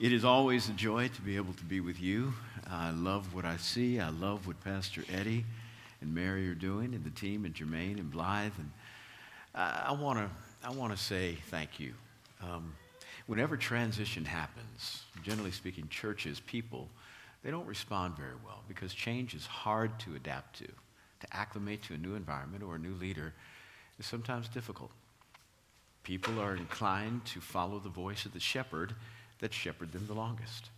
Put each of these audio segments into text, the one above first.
It is always a joy to be able to be with you. I love what I see. I love what Pastor Eddie and Mary are doing, and the team, and Jermaine and Blythe. And I want to I want to say thank you. Um, whenever transition happens, generally speaking, churches, people, they don't respond very well because change is hard to adapt to. To acclimate to a new environment or a new leader is sometimes difficult. People are inclined to follow the voice of the shepherd that shepherded them the longest.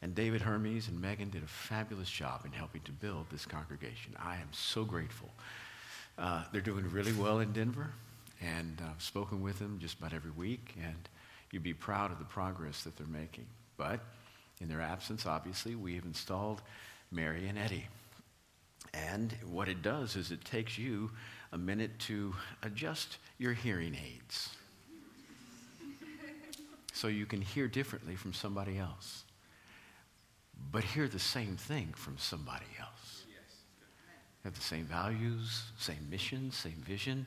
And David Hermes and Megan did a fabulous job in helping to build this congregation. I am so grateful. Uh, they're doing really well in Denver, and I've spoken with them just about every week, and you'd be proud of the progress that they're making. But in their absence, obviously, we have installed Mary and Eddie. And what it does is it takes you a minute to adjust your hearing aids so you can hear differently from somebody else, but hear the same thing from somebody else. Have the same values, same mission, same vision,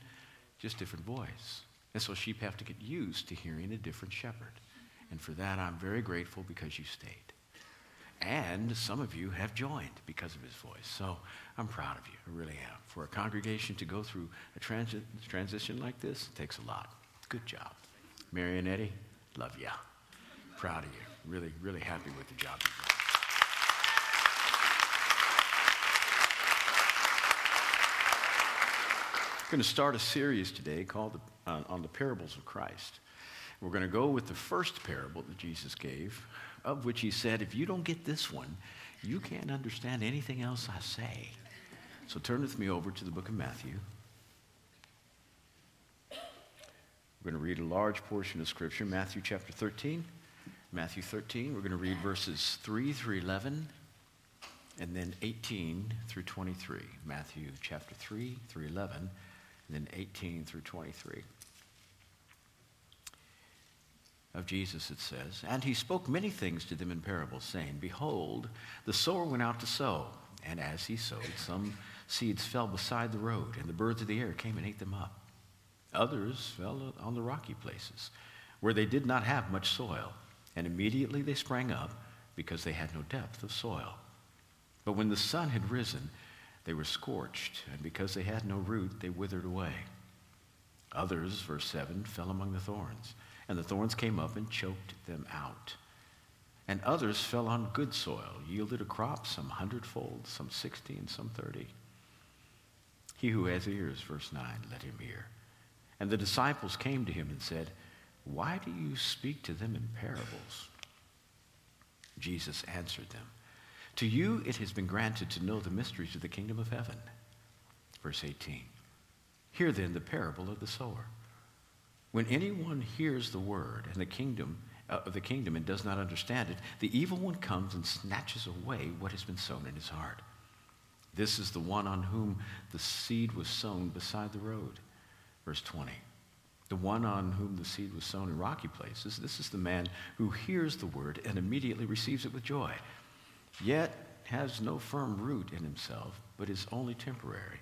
just different voice. And so sheep have to get used to hearing a different shepherd. And for that, I'm very grateful because you stayed. And some of you have joined because of his voice. So I'm proud of you. I really am. For a congregation to go through a transi- transition like this takes a lot. Good job. Mary and Eddie, Love you. Proud of you. Really, really happy with the job you've done. I'm going to start a series today called the, uh, on the parables of Christ. We're going to go with the first parable that Jesus gave, of which he said, if you don't get this one, you can't understand anything else I say. So turn with me over to the book of Matthew, We're going to read a large portion of Scripture, Matthew chapter 13. Matthew 13, we're going to read verses 3 through 11 and then 18 through 23. Matthew chapter 3 through 11 and then 18 through 23. Of Jesus, it says, And he spoke many things to them in parables, saying, Behold, the sower went out to sow. And as he sowed, some seeds fell beside the road, and the birds of the air came and ate them up. Others fell on the rocky places, where they did not have much soil, and immediately they sprang up because they had no depth of soil. But when the sun had risen, they were scorched, and because they had no root, they withered away. Others, verse 7, fell among the thorns, and the thorns came up and choked them out. And others fell on good soil, yielded a crop, some hundredfold, some sixty, and some thirty. He who has ears, verse 9, let him hear. And the disciples came to him and said, Why do you speak to them in parables? Jesus answered them, To you it has been granted to know the mysteries of the kingdom of heaven. Verse 18. Hear then the parable of the sower. When anyone hears the word and the kingdom uh, of the kingdom and does not understand it, the evil one comes and snatches away what has been sown in his heart. This is the one on whom the seed was sown beside the road. Verse 20. The one on whom the seed was sown in rocky places, this is the man who hears the word and immediately receives it with joy, yet has no firm root in himself, but is only temporary.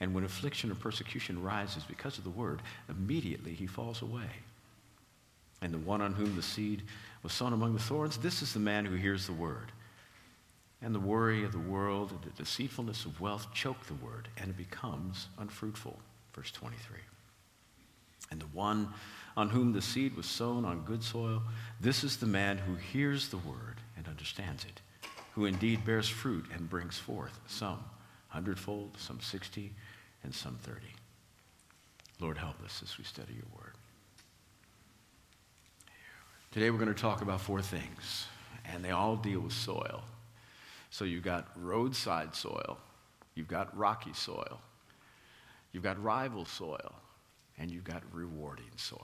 And when affliction or persecution rises because of the word, immediately he falls away. And the one on whom the seed was sown among the thorns, this is the man who hears the word. And the worry of the world and the deceitfulness of wealth choke the word, and it becomes unfruitful. Verse 23. And the one on whom the seed was sown on good soil, this is the man who hears the word and understands it, who indeed bears fruit and brings forth some hundredfold, some sixty, and some thirty. Lord, help us as we study your word. Today we're going to talk about four things, and they all deal with soil. So you've got roadside soil, you've got rocky soil, you've got rival soil, and you've got rewarding soil.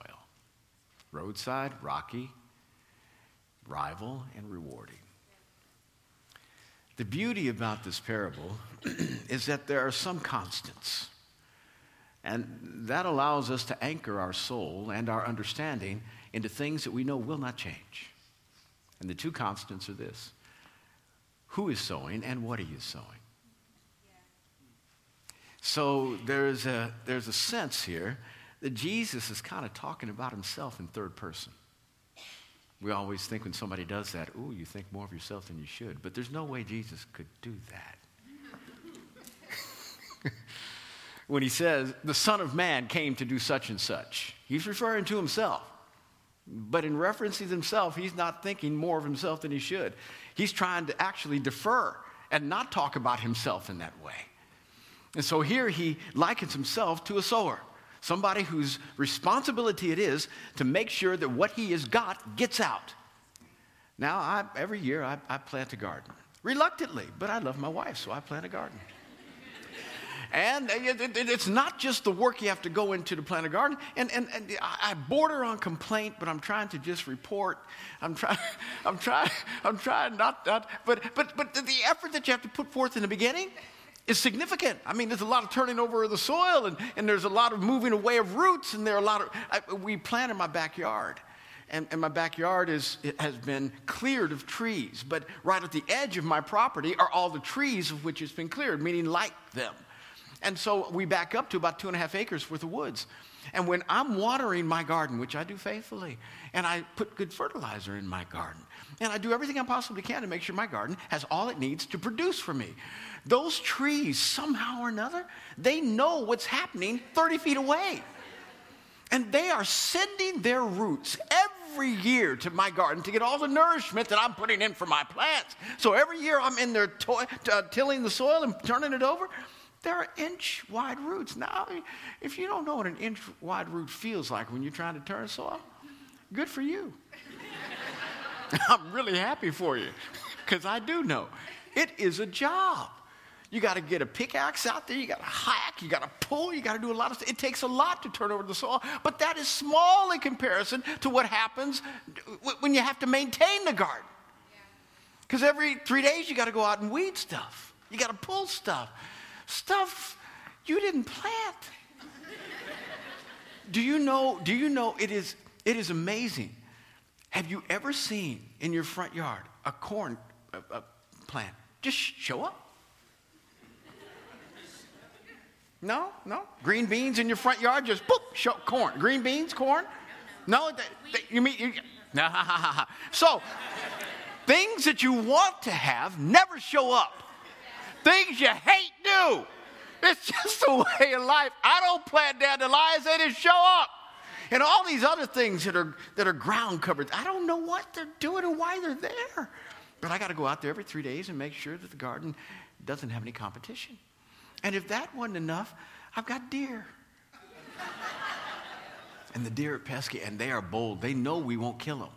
Roadside, rocky, rival, and rewarding. The beauty about this parable is that there are some constants. And that allows us to anchor our soul and our understanding into things that we know will not change. And the two constants are this who is sowing and what are you sowing. So there's a, there's a sense here that Jesus is kind of talking about himself in third person. We always think when somebody does that, ooh, you think more of yourself than you should. But there's no way Jesus could do that. when he says, the Son of Man came to do such and such, he's referring to himself. But in referencing himself, he's not thinking more of himself than he should. He's trying to actually defer and not talk about himself in that way. And so here he likens himself to a sower, somebody whose responsibility it is to make sure that what he has got gets out. Now, I, every year I, I plant a garden, reluctantly, but I love my wife, so I plant a garden. And it's not just the work you have to go into to plant a garden. And, and, and I border on complaint, but I'm trying to just report. I'm trying, I'm trying, I'm trying not, not but, but, but the effort that you have to put forth in the beginning is significant. I mean, there's a lot of turning over of the soil, and, and there's a lot of moving away of roots, and there are a lot of, I, we plant in my backyard. And, and, my backyard is, has been cleared of trees. But right at the edge of my property are all the trees of which it's been cleared, meaning like them. And so we back up to about two and a half acres worth of woods. And when I'm watering my garden, which I do faithfully, and I put good fertilizer in my garden, and I do everything I possibly can to make sure my garden has all it needs to produce for me, those trees, somehow or another, they know what's happening 30 feet away. And they are sending their roots every year to my garden to get all the nourishment that I'm putting in for my plants. So every year I'm in there to- uh, tilling the soil and turning it over. There are inch wide roots. Now, if you don't know what an inch wide root feels like when you're trying to turn soil, good for you. I'm really happy for you because I do know it is a job. You got to get a pickaxe out there, you got to hack, you got to pull, you got to do a lot of stuff. It takes a lot to turn over the soil, but that is small in comparison to what happens when you have to maintain the garden. Because every three days you got to go out and weed stuff, you got to pull stuff stuff you didn't plant. do you know, do you know it is, it is amazing. Have you ever seen in your front yard a corn a, a plant just show up? No, no. Green beans in your front yard, just boop, show corn. Green beans, corn. No, they, they, you mean you, so things that you want to have never show up. Things you hate do. It's just a way of life. I don't plant dandelions, they just show up. And all these other things that are, that are ground covered, I don't know what they're doing or why they're there. But I got to go out there every three days and make sure that the garden doesn't have any competition. And if that wasn't enough, I've got deer. and the deer are pesky and they are bold. They know we won't kill them.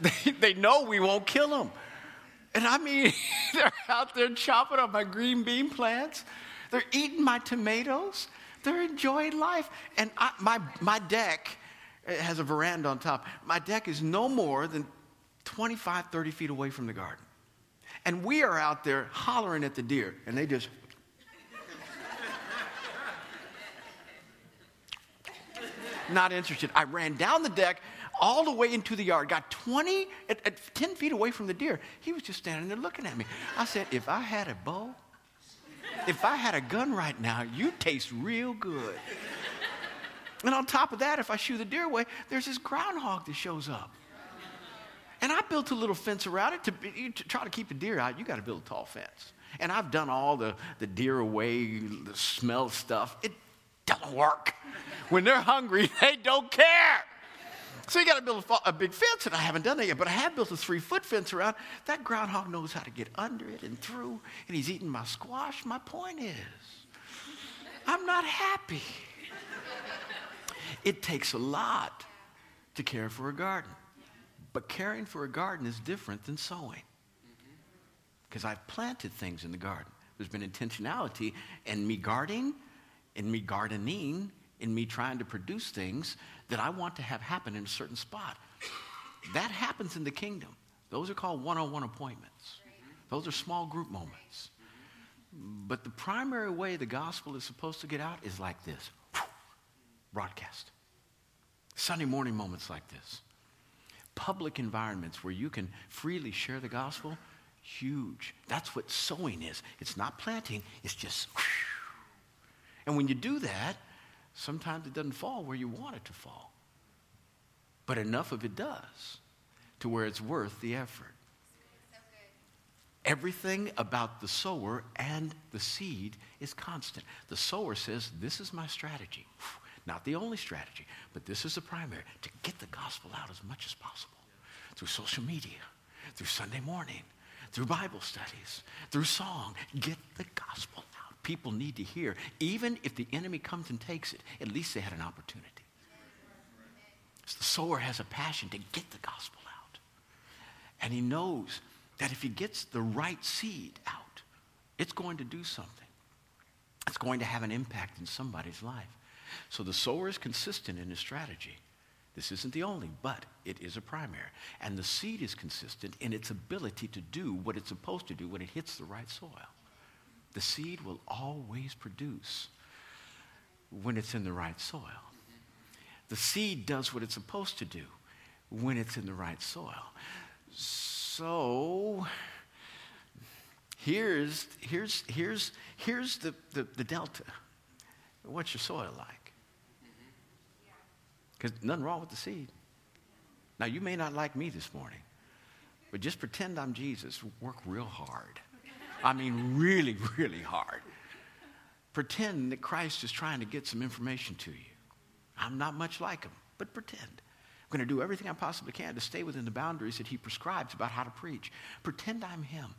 they, they know we won't kill them. And I mean, they're out there chopping up my green bean plants. They're eating my tomatoes. They're enjoying life. And I, my, my deck has a veranda on top. My deck is no more than 25, 30 feet away from the garden. And we are out there hollering at the deer, and they just. Not interested. I ran down the deck all the way into the yard, got 20, at, at 10 feet away from the deer. He was just standing there looking at me. I said, if I had a bow, if I had a gun right now, you taste real good. And on top of that, if I shoo the deer away, there's this groundhog that shows up. And I built a little fence around it to, to try to keep the deer out. You got to build a tall fence. And I've done all the, the deer away, the smell stuff. It doesn't work. When they're hungry, they don't care. So you got to build a, a, big fence, and I haven't done that yet, but I have built a three foot fence around. That groundhog knows how to get under it and through, and he's eating my squash. My point is, I'm not happy. It takes a lot to care for a garden, but caring for a garden is different than sowing. Because I've planted things in the garden. There's been intentionality in me guarding, in me gardening, in me trying to produce things that I want to have happen in a certain spot. That happens in the kingdom. Those are called one on one appointments, those are small group moments. But the primary way the gospel is supposed to get out is like this broadcast. Sunday morning moments like this. Public environments where you can freely share the gospel, huge. That's what sowing is. It's not planting, it's just. And when you do that, sometimes it doesn't fall where you want it to fall. but enough of it does to where it's worth the effort. Everything about the sower and the seed is constant. The sower says, This is my strategy. Not the only strategy, but this is the primary to get the gospel out as much as possible through social media, through Sunday morning, through Bible studies, through song. Get the gospel. People need to hear. Even if the enemy comes and takes it, at least they had an opportunity. So the sower has a passion to get the gospel out. And he knows that if he gets the right seed out, it's going to do something. It's going to have an impact in somebody's life. So the sower is consistent in his strategy. This isn't the only, but it is a primary. And the seed is consistent in its ability to do what it's supposed to do when it hits the right soil. The seed will always produce when it's in the right soil. The seed does what it's supposed to do when it's in the right soil. So here's, here's, here's, here's the, the, the delta. What's your soil like? Because nothing wrong with the seed. Now, you may not like me this morning, but just pretend I'm Jesus. Work real hard. I mean, really, really hard. Pretend that Christ is trying to get some information to you. I'm not much like him, but pretend. I'm going to do everything I possibly can to stay within the boundaries that he prescribes about how to preach. Pretend I'm him.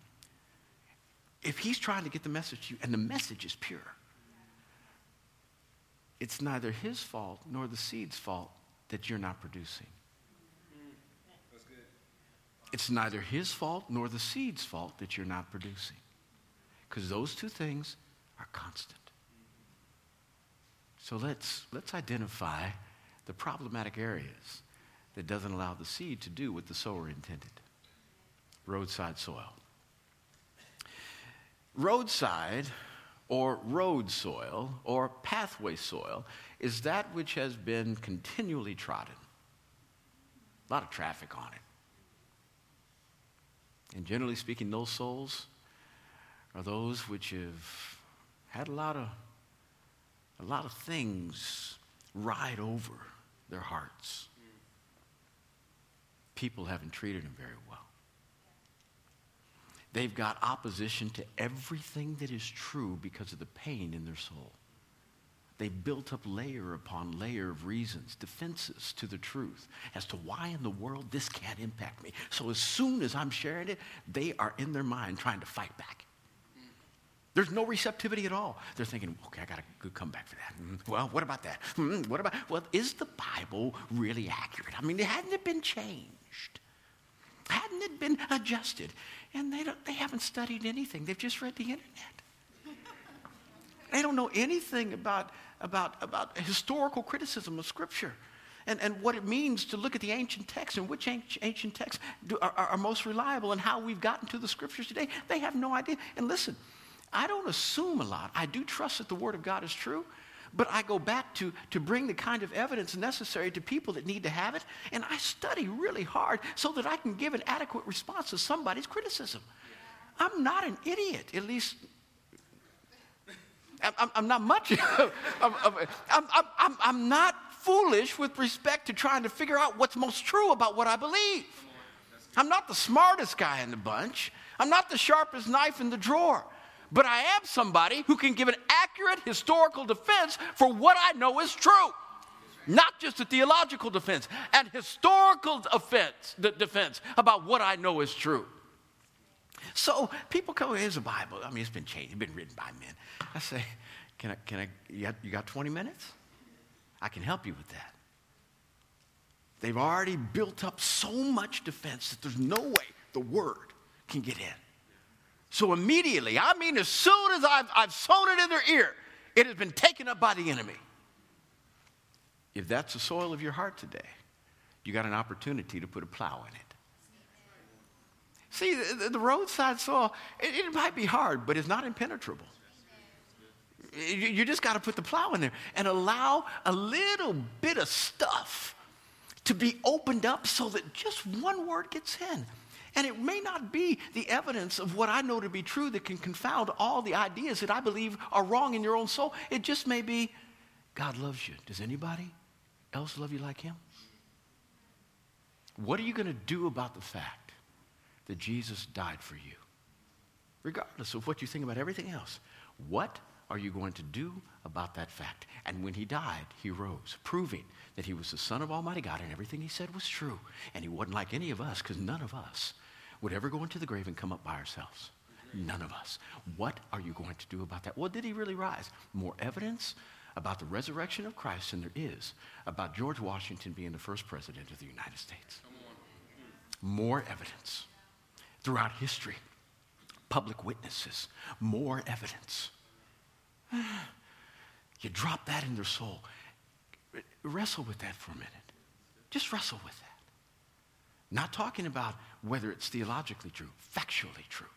If he's trying to get the message to you, and the message is pure, it's neither his fault nor the seed's fault that you're not producing. It's neither his fault nor the seed's fault that you're not producing. Because those two things are constant. So let's, let's identify the problematic areas that doesn't allow the seed to do what the sower intended. Roadside soil. Roadside or road soil or pathway soil is that which has been continually trodden. A lot of traffic on it. And generally speaking, those souls are those which have had a lot of a lot of things ride over their hearts. People haven't treated them very well. They've got opposition to everything that is true because of the pain in their soul. They've built up layer upon layer of reasons, defenses to the truth as to why in the world this can't impact me. So as soon as I'm sharing it, they are in their mind trying to fight back. There's no receptivity at all. They're thinking, okay, I got a good comeback for that. Mm, well, what about that? Mm, what about, well, is the Bible really accurate? I mean, hadn't it been changed? Hadn't it been adjusted? And they, don't, they haven't studied anything. They've just read the internet. They don't know anything about, about, about historical criticism of Scripture and, and what it means to look at the ancient texts and which ancient, texts do, are, are most reliable and how we've gotten to the Scriptures today. They have no idea. And listen, I don't assume a lot. I do trust that the Word of God is true. But I go back to, to bring the kind of evidence necessary to people that need to have it, and I study really hard so that I can give an adequate response to somebody's criticism. I'm not an idiot, at least. I'm, I'm not much. I'm, I'm, I'm, I'm not foolish with respect to trying to figure out what's most true about what I believe. I'm not the smartest guy in the bunch. I'm not the sharpest knife in the drawer but I am somebody who can give an accurate historical defense for what I know is true. Not just a theological defense, an historical defense, defense about what I know is true. So people come, here's a Bible. I mean, it's been changed, it's been written by men. I say, can I, can I, you got, you got 20 minutes? I can help you with that. They've already built up so much defense that there's no way the word can get in. So immediately, I mean, as soon as I've, I've sown it in their ear, it has been taken up by the enemy. If that's the soil of your heart today, you got an opportunity to put a plow in it. See, the, the roadside soil, it, it, might be hard, but it's not impenetrable. You, you just got to put the plow in there and allow a little bit of stuff to be opened up so that just one word gets in. And it may not be the evidence of what I know to be true that can confound all the ideas that I believe are wrong in your own soul. It just may be God loves you. Does anybody else love you like Him? What are you going to do about the fact that Jesus died for you? Regardless of what you think about everything else, what are you going to do about that fact? And when he died, he rose, proving that he was the Son of Almighty God and everything he said was true. And he wasn't like any of us because none of us would ever go into the grave and come up by ourselves. None of us. What are you going to do about that? Well, did he really rise? More evidence about the resurrection of Christ than there is about George Washington being the first president of the United States. More evidence throughout history. Public witnesses. More evidence. You drop that in their soul. Wrestle with that for a minute. Just wrestle with that. Not talking about whether it's theologically true, factually true.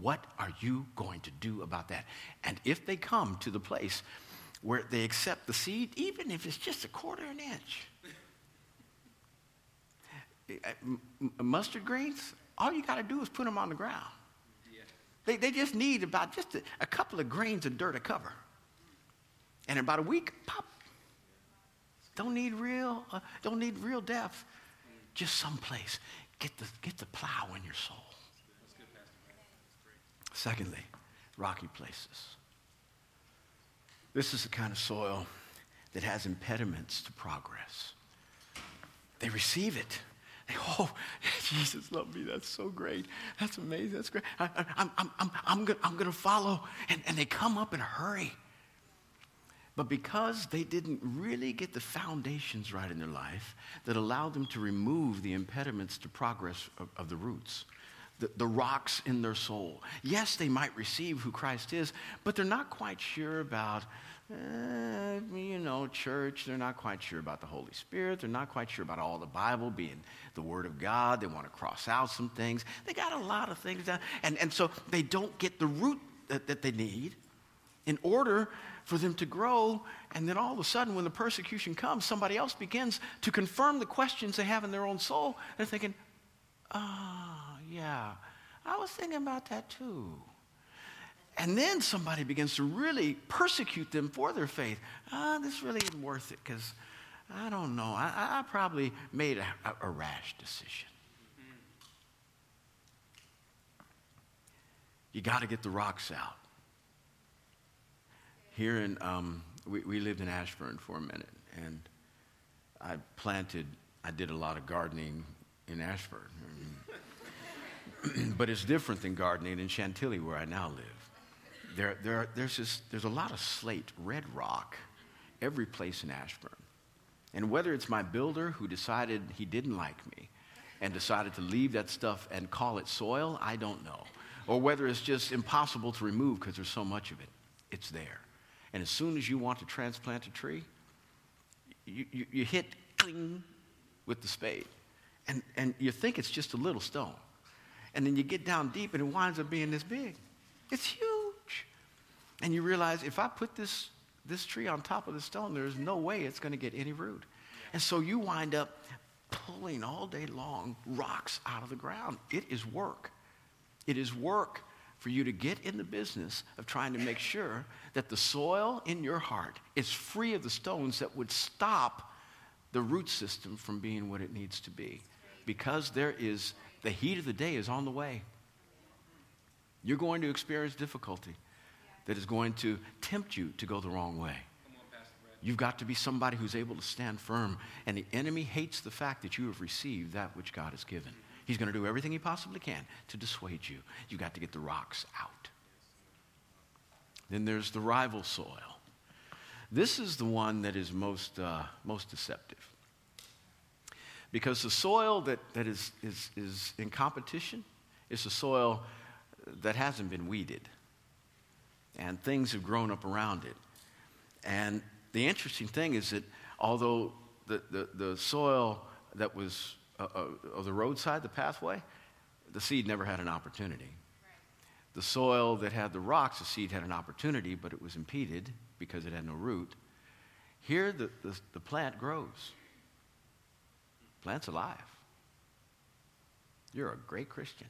What are you going to do about that? And if they come to the place where they accept the seed, even if it's just a quarter of an inch, uh, mustard greens, all you got to do is put them on the ground. They, they just need about just a, a couple of grains of dirt to cover. And in about a week, pop. Don't need real, uh, don't need real depth. Just someplace. Get the, get the plow in your soul. Secondly, rocky places. This is the kind of soil that has impediments to progress. They receive it. They, oh, Jesus loved me. That's so great. That's amazing. That's great. I, am I'm, I'm, I'm, going I'm to follow. And, and they come up in a hurry. But because they didn't really get the foundations right in their life that allowed them to remove the impediments to progress of, of the roots, the, the, rocks in their soul. Yes, they might receive who Christ is, but they're not quite sure about, uh, you know, church. They're not quite sure about the Holy Spirit. They're not quite sure about all the Bible being the Word of God. They want to cross out some things. They got a lot of things down. And, and so they don't get the root that, that they need in order for them to grow. And then all of a sudden, when the persecution comes, somebody else begins to confirm the questions they have in their own soul. They're thinking, ah, oh, yeah, I was thinking about that too. And then somebody begins to really persecute them for their faith. Ah, this really isn't worth it because I don't know. I, I probably made a, a, a rash decision. You got to get the rocks out here in, um, we, we lived in Ashburn for a minute, and I planted, I did a lot of gardening in Ashburn. but it's different than gardening in Chantilly, where I now live. There, there, there's, this, there's a lot of slate, red rock, every place in Ashburn. And whether it's my builder who decided he didn't like me and decided to leave that stuff and call it soil, I don't know. Or whether it's just impossible to remove because there's so much of it, it's there. And as soon as you want to transplant a tree, you, you, you hit cling with the spade. And, and you think it's just a little stone. And then you get down deep and it winds up being this big. It's huge. And you realize if I put this, this tree on top of the stone, there's no way it's going to get any root. And so you wind up pulling all day long rocks out of the ground. It is work. It is work for you to get in the business of trying to make sure that the soil in your heart is free of the stones that would stop the root system from being what it needs to be. Because there is, the heat of the day is on the way. You're going to experience difficulty that is going to tempt you to go the wrong way. You've got to be somebody who's able to stand firm. And the enemy hates the fact that you have received that which God has given. He's going to do everything he possibly can to dissuade you. You've got to get the rocks out. Then there's the rival soil. This is the one that is most, uh, most deceptive. Because the soil that, that is, is, is in competition is a soil that hasn't been weeded. And things have grown up around it. And the interesting thing is that although the, the, the soil that was Uh, uh, of the roadside, the pathway, the seed never had an opportunity. The soil that had the rocks, the seed had an opportunity, but it was impeded because it had no root. Here, the, the, the plant grows. Plant's alive. You're a great Christian.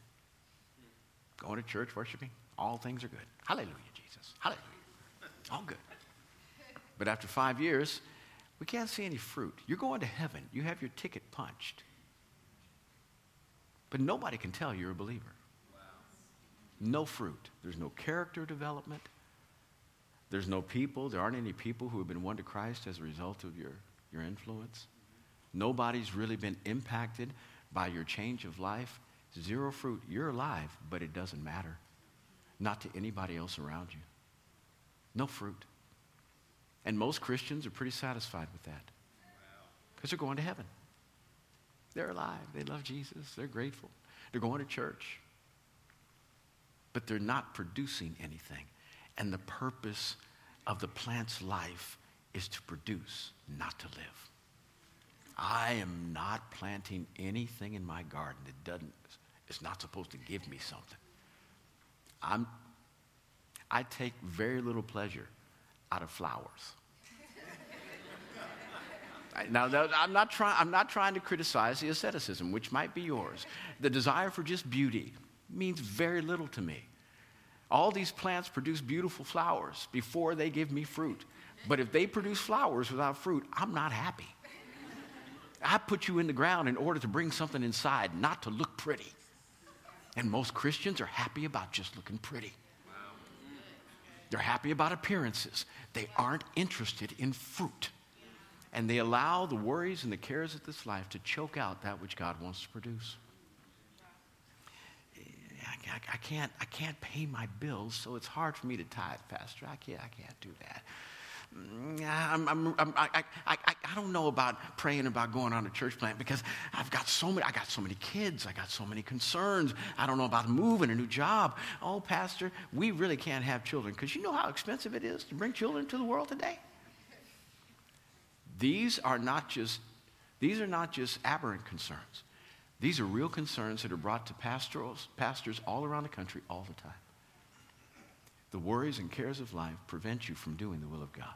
Going to church, worshiping, all things are good. Hallelujah, Jesus. Hallelujah. All good. But after five years, we can't see any fruit. You're going to heaven. You have your ticket punched. But nobody can tell you're a believer. No fruit. There's no character development. There's no people. There aren't any people who have been won to Christ as a result of your, your influence. Nobody's really been impacted by your change of life. Zero fruit. You're alive, but it doesn't matter. Not to anybody else around you. No fruit. And most Christians are pretty satisfied with that because they're going to heaven. They're alive. They love Jesus. They're grateful. They're going to church. But they're not producing anything. And the purpose of the plant's life is to produce, not to live. I am not planting anything in my garden that doesn't, is not supposed to give me something. I'm, I take very little pleasure out of flowers. Now, I'm not, try, I'm not trying to criticize the asceticism, which might be yours. The desire for just beauty means very little to me. All these plants produce beautiful flowers before they give me fruit. But if they produce flowers without fruit, I'm not happy. I put you in the ground in order to bring something inside, not to look pretty. And most Christians are happy about just looking pretty. They're happy about appearances. They aren't interested in fruit and they allow the worries and the cares of this life to choke out that which God wants to produce. I, I, can't, I can't pay my bills, so it's hard for me to tithe, Pastor. I can't, I can't do that. Mm, I'm, I'm, I'm, I, I, I don't know about praying about going on a church plant because I've got so many, I got so many kids, I got so many concerns. I don't know about moving a new job. Oh, Pastor, we really can't have children because you know how expensive it is to bring children to the world today? These are not just, these are not just aberrant concerns. These are real concerns that are brought to pastorals, pastors all around the country all the time. The worries and cares of life prevent you from doing the will of God.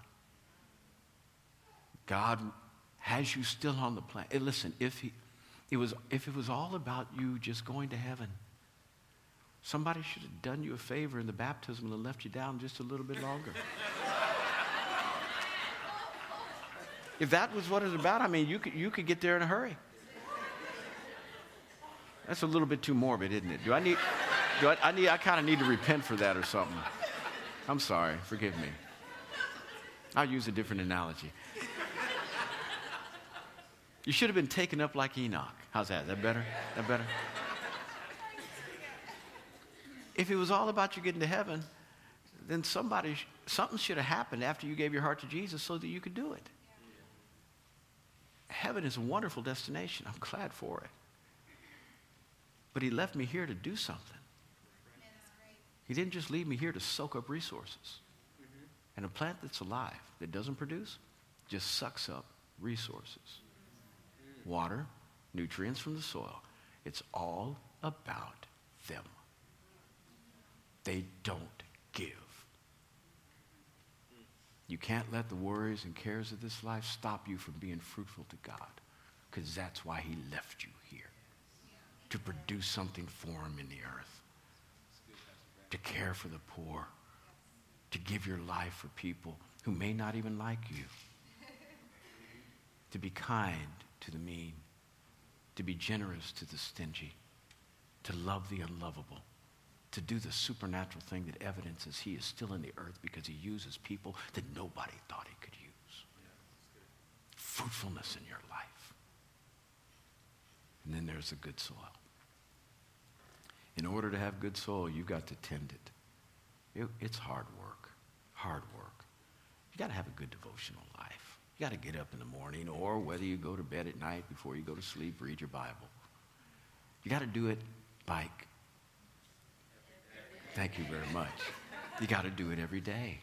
God has you still on the planet. Listen, if, he, it was, if it was all about you just going to heaven, somebody should have done you a favor in the baptism and left you down just a little bit longer. If that was what it's about, I mean, you could, you could get there in a hurry. That's a little bit too morbid, isn't it? Do I need, do I, I need, I kind of need to repent for that or something. I'm sorry. Forgive me. I'll use a different analogy. You should have been taken up like Enoch. How's that? Is that better? That better? If it was all about you getting to heaven, then somebody, something should have happened after you gave your heart to Jesus so that you could do it heaven is a wonderful destination. I'm glad for it. But he left me here to do something. He didn't just leave me here to soak up resources. And a plant that's alive, that doesn't produce, just sucks up resources. Water, nutrients from the soil. It's all about them. They don't give. You can't let the worries and cares of this life stop you from being fruitful to God because that's why he left you here to produce something for him in the earth, to care for the poor, to give your life for people who may not even like you, to be kind to the mean, to be generous to the stingy, to love the unlovable to do the supernatural thing that evidences he is still in the earth because he uses people that nobody thought he could use. Fruitfulness in your life. And then there's the good soil. In order to have good soil, you've got to tend it. it it's hard work. Hard work. You got to have a good devotional life. You got to get up in the morning, or whether you go to bed at night before you go to sleep, read your Bible. You got to do it by Thank you very much. You got to do it every day.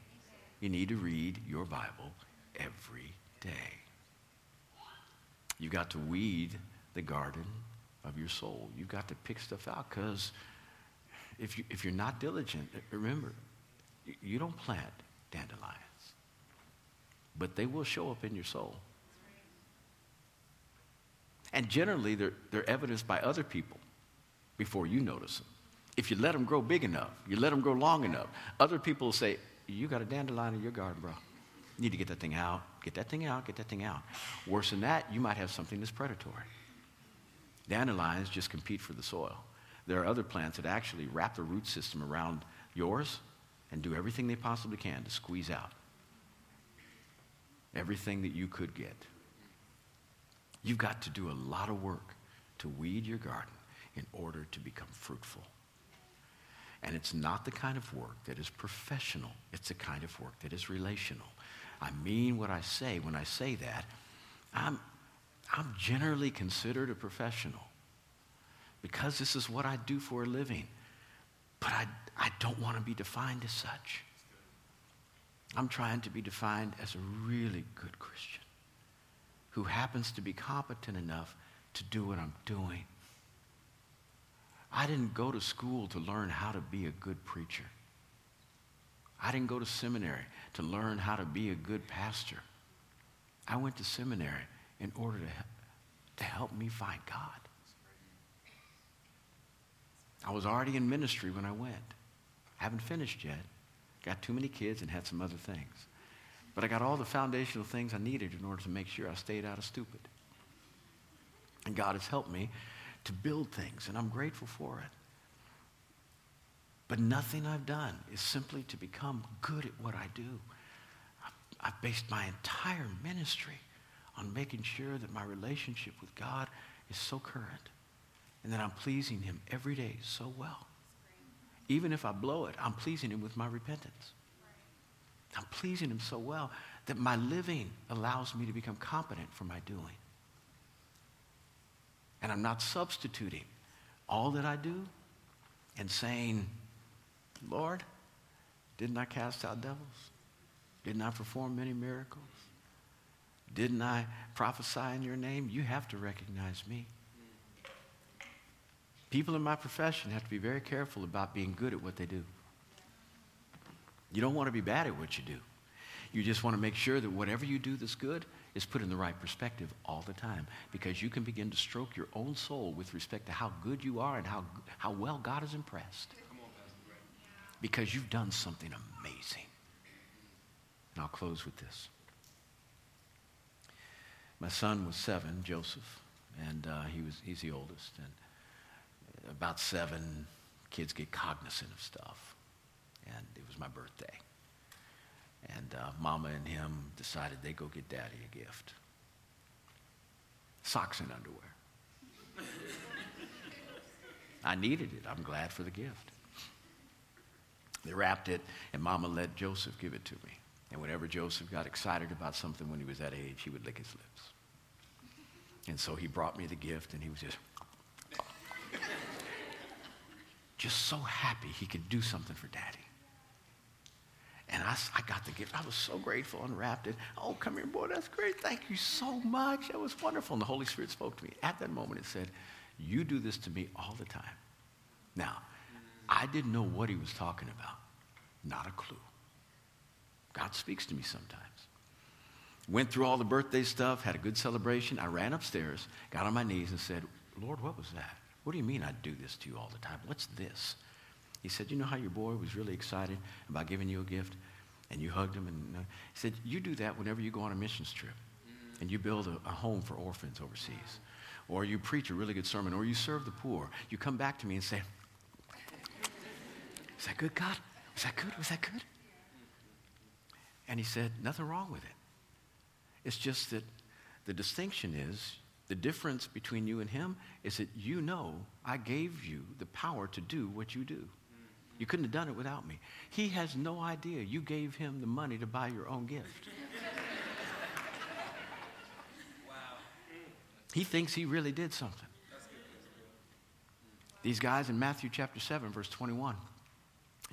You need to read your Bible every day. You got to weed the garden of your soul. You've got to pick stuff out because if, you, if you're not diligent, remember, you don't plant dandelions, but they will show up in your soul. And generally, they're, they're evidenced by other people before you notice them if you let them grow big enough, you let them grow long enough, other people will say, You got a dandelion in your garden, bro. You need to get that thing out, get that thing out, get that thing out. Worse than that, you might have something that's predatory. Dandelions just compete for the soil. There are other plants that actually wrap the root system around yours and do everything they possibly can to squeeze out everything that you could get. You've got to do a lot of work to weed your garden in order to become fruitful. And it's not the kind of work that is professional. It's the kind of work that is relational. I mean what I say when I say that. I'm, I'm generally considered a professional because this is what I do for a living. But I, I don't want to be defined as such. I'm trying to be defined as a really good Christian who happens to be competent enough to do what I'm doing. I didn't go to school to learn how to be a good preacher. I didn't go to seminary to learn how to be a good pastor. I went to seminary in order to, to help me find God. I was already in ministry when I went. I Haven't finished yet. Got too many kids and had some other things. But I got all the foundational things I needed in order to make sure I stayed out of stupid. And God has helped me to build things, and I'm grateful for it. But nothing I've done is simply to become good at what I do. I've based my entire ministry on making sure that my relationship with God is so current and that I'm pleasing Him every day so well. Even if I blow it, I'm pleasing Him with my repentance. I'm pleasing Him so well that my living allows me to become competent for my doing. And I'm not substituting all that I do and saying, Lord, didn't I cast out devils? Didn't I perform many miracles? Didn't I prophesy in your name? You have to recognize me. People in my profession have to be very careful about being good at what they do. You don't want to be bad at what you do. You just want to make sure that whatever you do that's good is put in the right perspective all the time because you can begin to stroke your own soul with respect to how good you are and how, how well God is impressed because you've done something amazing. And I'll close with this. My son was seven, Joseph, and uh, he was, he's the oldest. And about seven, kids get cognizant of stuff. And it was my birthday. And uh, Mama and him decided they'd go get Daddy a gift. Socks and underwear. I needed it. I'm glad for the gift. They wrapped it, and Mama let Joseph give it to me. And whenever Joseph got excited about something when he was that age, he would lick his lips. And so he brought me the gift, and he was just, just so happy he could do something for Daddy. And I, I got the gift. I was so grateful, unwrapped it. Oh, come here, boy, that's great. Thank you so much. That was wonderful. And the Holy Spirit spoke to me. At that moment, it said, You do this to me all the time. Now, I didn't know what he was talking about. Not a clue. God speaks to me sometimes. Went through all the birthday stuff, had a good celebration. I ran upstairs, got on my knees, and said, Lord, what was that? What do you mean I do this to you all the time? What's this? He said, You know how your boy was really excited about giving you a gift? And you hugged him. And uh, he said, You do that whenever you go on a missions trip and you build a, a home for orphans overseas. Or you preach a really good sermon, or you serve the poor. You come back to me and say, is that good, God? Was that good? Was that good? And he said, Nothing wrong with it. It's just that the distinction is the difference between you and him is that you know I gave you the power to do what you do. You couldn't have done it without me. He has no idea you gave him the money to buy your own gift. wow. He thinks he really did something. These guys in Matthew chapter 7, verse 21.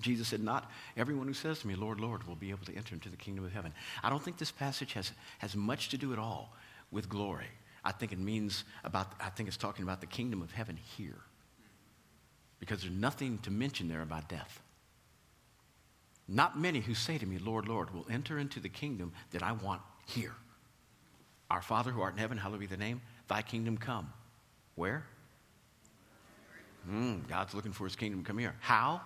Jesus said, Not everyone who says to me, Lord, Lord, will be able to enter into the kingdom of heaven. I don't think this passage has, has much to do at all with glory. I think it means about, I think it's talking about the kingdom of heaven here. Because there's nothing to mention there about death. Not many who say to me, Lord, Lord, will enter into the kingdom that I want here. Our Father who art in heaven, hallowed be the name, thy kingdom come. Where? Mm, God's looking for his kingdom to come here. How?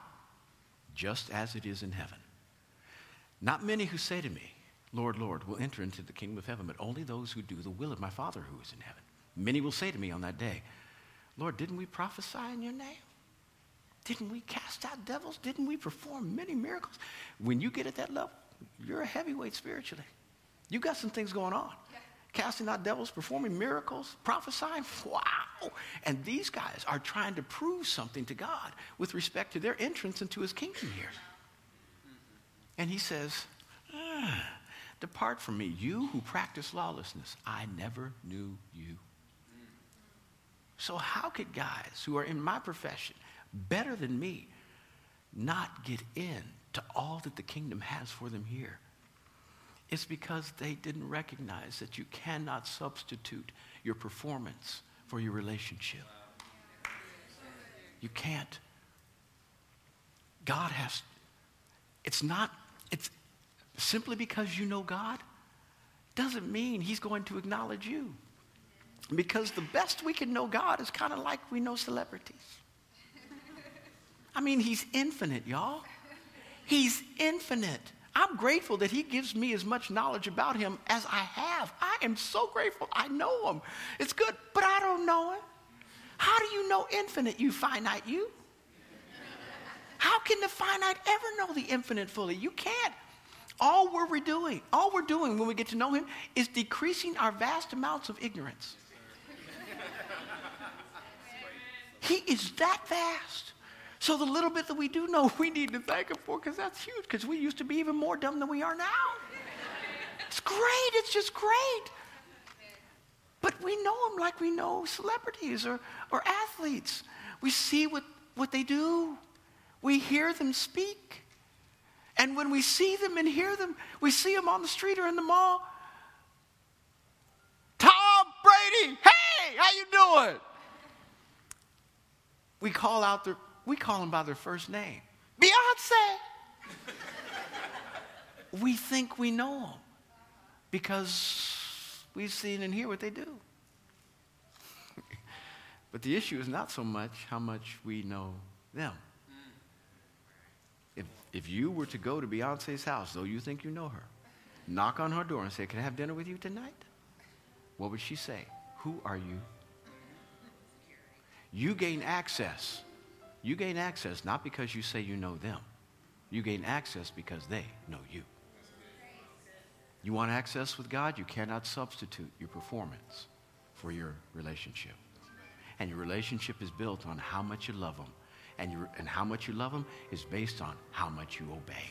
just as it is in heaven. Not many who say to me, Lord, Lord, will enter into the kingdom of heaven, but only those who do the will of my Father who is in heaven. Many will say to me on that day, Lord, didn't we prophesy in your name? Didn't we cast out devils? Didn't we perform many miracles? When you get at that level, you're a heavyweight spiritually. You got some things going on. Casting out devils, performing miracles, prophesying. Wow. And these guys are trying to prove something to God with respect to their entrance into his kingdom here. And he says, ah, Depart from me, you who practice lawlessness. I never knew you. So, how could guys who are in my profession, better than me, not get in to all that the kingdom has for them here? It's because they didn't recognize that you cannot substitute your performance for your relationship. You can't. God has, it's not, it's simply because you know God doesn't mean he's going to acknowledge you. Because the best we can know God is kind of like we know celebrities. I mean, he's infinite, y'all. He's infinite. I'm grateful that he gives me as much knowledge about him as I have. I am so grateful. I know him. It's good, but I don't know him. How do you know infinite, you finite you? How can the finite ever know the infinite fully? You can't. All we're doing, all we're doing when we get to know him is decreasing our vast amounts of ignorance. he is that vast. So the little bit that we do know, we need to thank him for because that's huge because we used to be even more dumb than we are now. It's great. It's just great. But we know them like we know celebrities or, or athletes. We see what, what they do. We hear them speak. And when we see them and hear them, we see them on the street or in the mall. Tom Brady, hey, how you doing? We call out their, we call them by their first name. Beyonce. we think we know them because we've seen and hear what they do. but the issue is not so much how much we know them. If, if you were to go to Beyonce's house, though you think you know her, knock on her door and say, Can I have dinner with you tonight? What would she say? Who are you? You gain access. You gain access not because you say you know them. You gain access because they know you. You want access with God? You cannot substitute your performance for your relationship. And your relationship is built on how much you love them. And, you and how much you love them is based on how much you obey.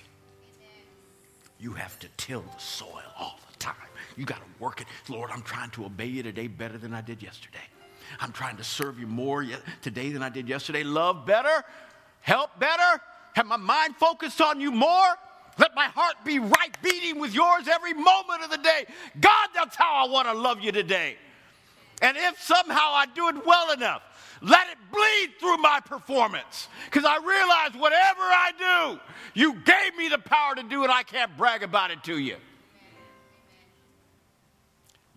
You have to till the soil all the time. You got to work it. Lord, I'm trying to obey you today better than I did yesterday. I'm trying to serve you more today than I did yesterday. Love better, help better, have my mind focused on you more. Let my heart be right beating with yours every moment of the day. God, that's how I want to love you today. And if somehow I do it well enough, let it bleed through my performance. Because I realize whatever I do, you gave me the power to do it. I can't brag about it to you.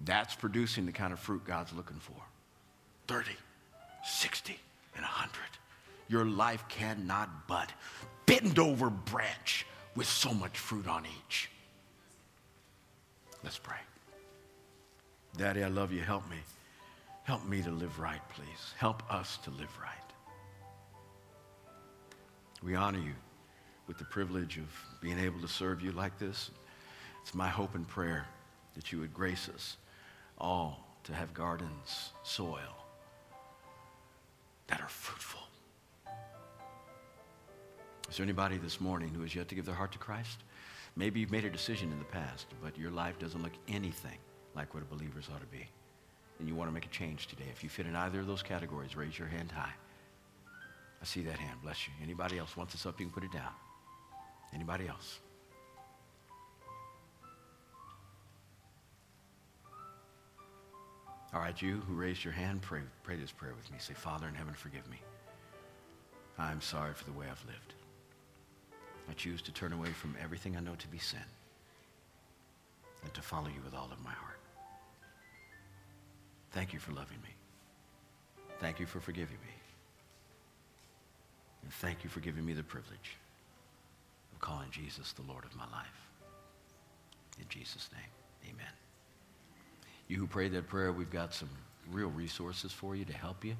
That's producing the kind of fruit God's looking for 30, 60, and 100. Your life cannot but bend over branch with so much fruit on each. Let's pray. Daddy, I love you. Help me. Help me to live right, please. Help us to live right. We honor you with the privilege of being able to serve you like this. It's my hope and prayer that you would grace us all to have gardens, soil that are fruitful. Is there anybody this morning who has yet to give their heart to Christ? Maybe you've made a decision in the past, but your life doesn't look anything like what a believer's ought to be. And you want to make a change today. If you fit in either of those categories, raise your hand high. I see that hand. Bless you. Anybody else? Once it's up, you can put it down. Anybody else? All right, you who raised your hand, pray, pray this prayer with me. Say, Father in heaven, forgive me. I'm sorry for the way I've lived. I choose to turn away from everything I know to be sin and to follow you with all of my heart. Thank you for loving me. Thank you for forgiving me. And thank you for giving me the privilege of calling Jesus the Lord of my life. In Jesus' name, amen. You who prayed that prayer, we've got some real resources for you to help you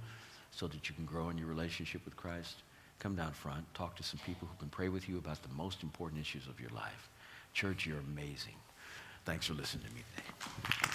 so that you can grow in your relationship with Christ, come down front, talk to some people who can pray with you about the most important issues of your life. Church, you're amazing. Thanks for listening to me today.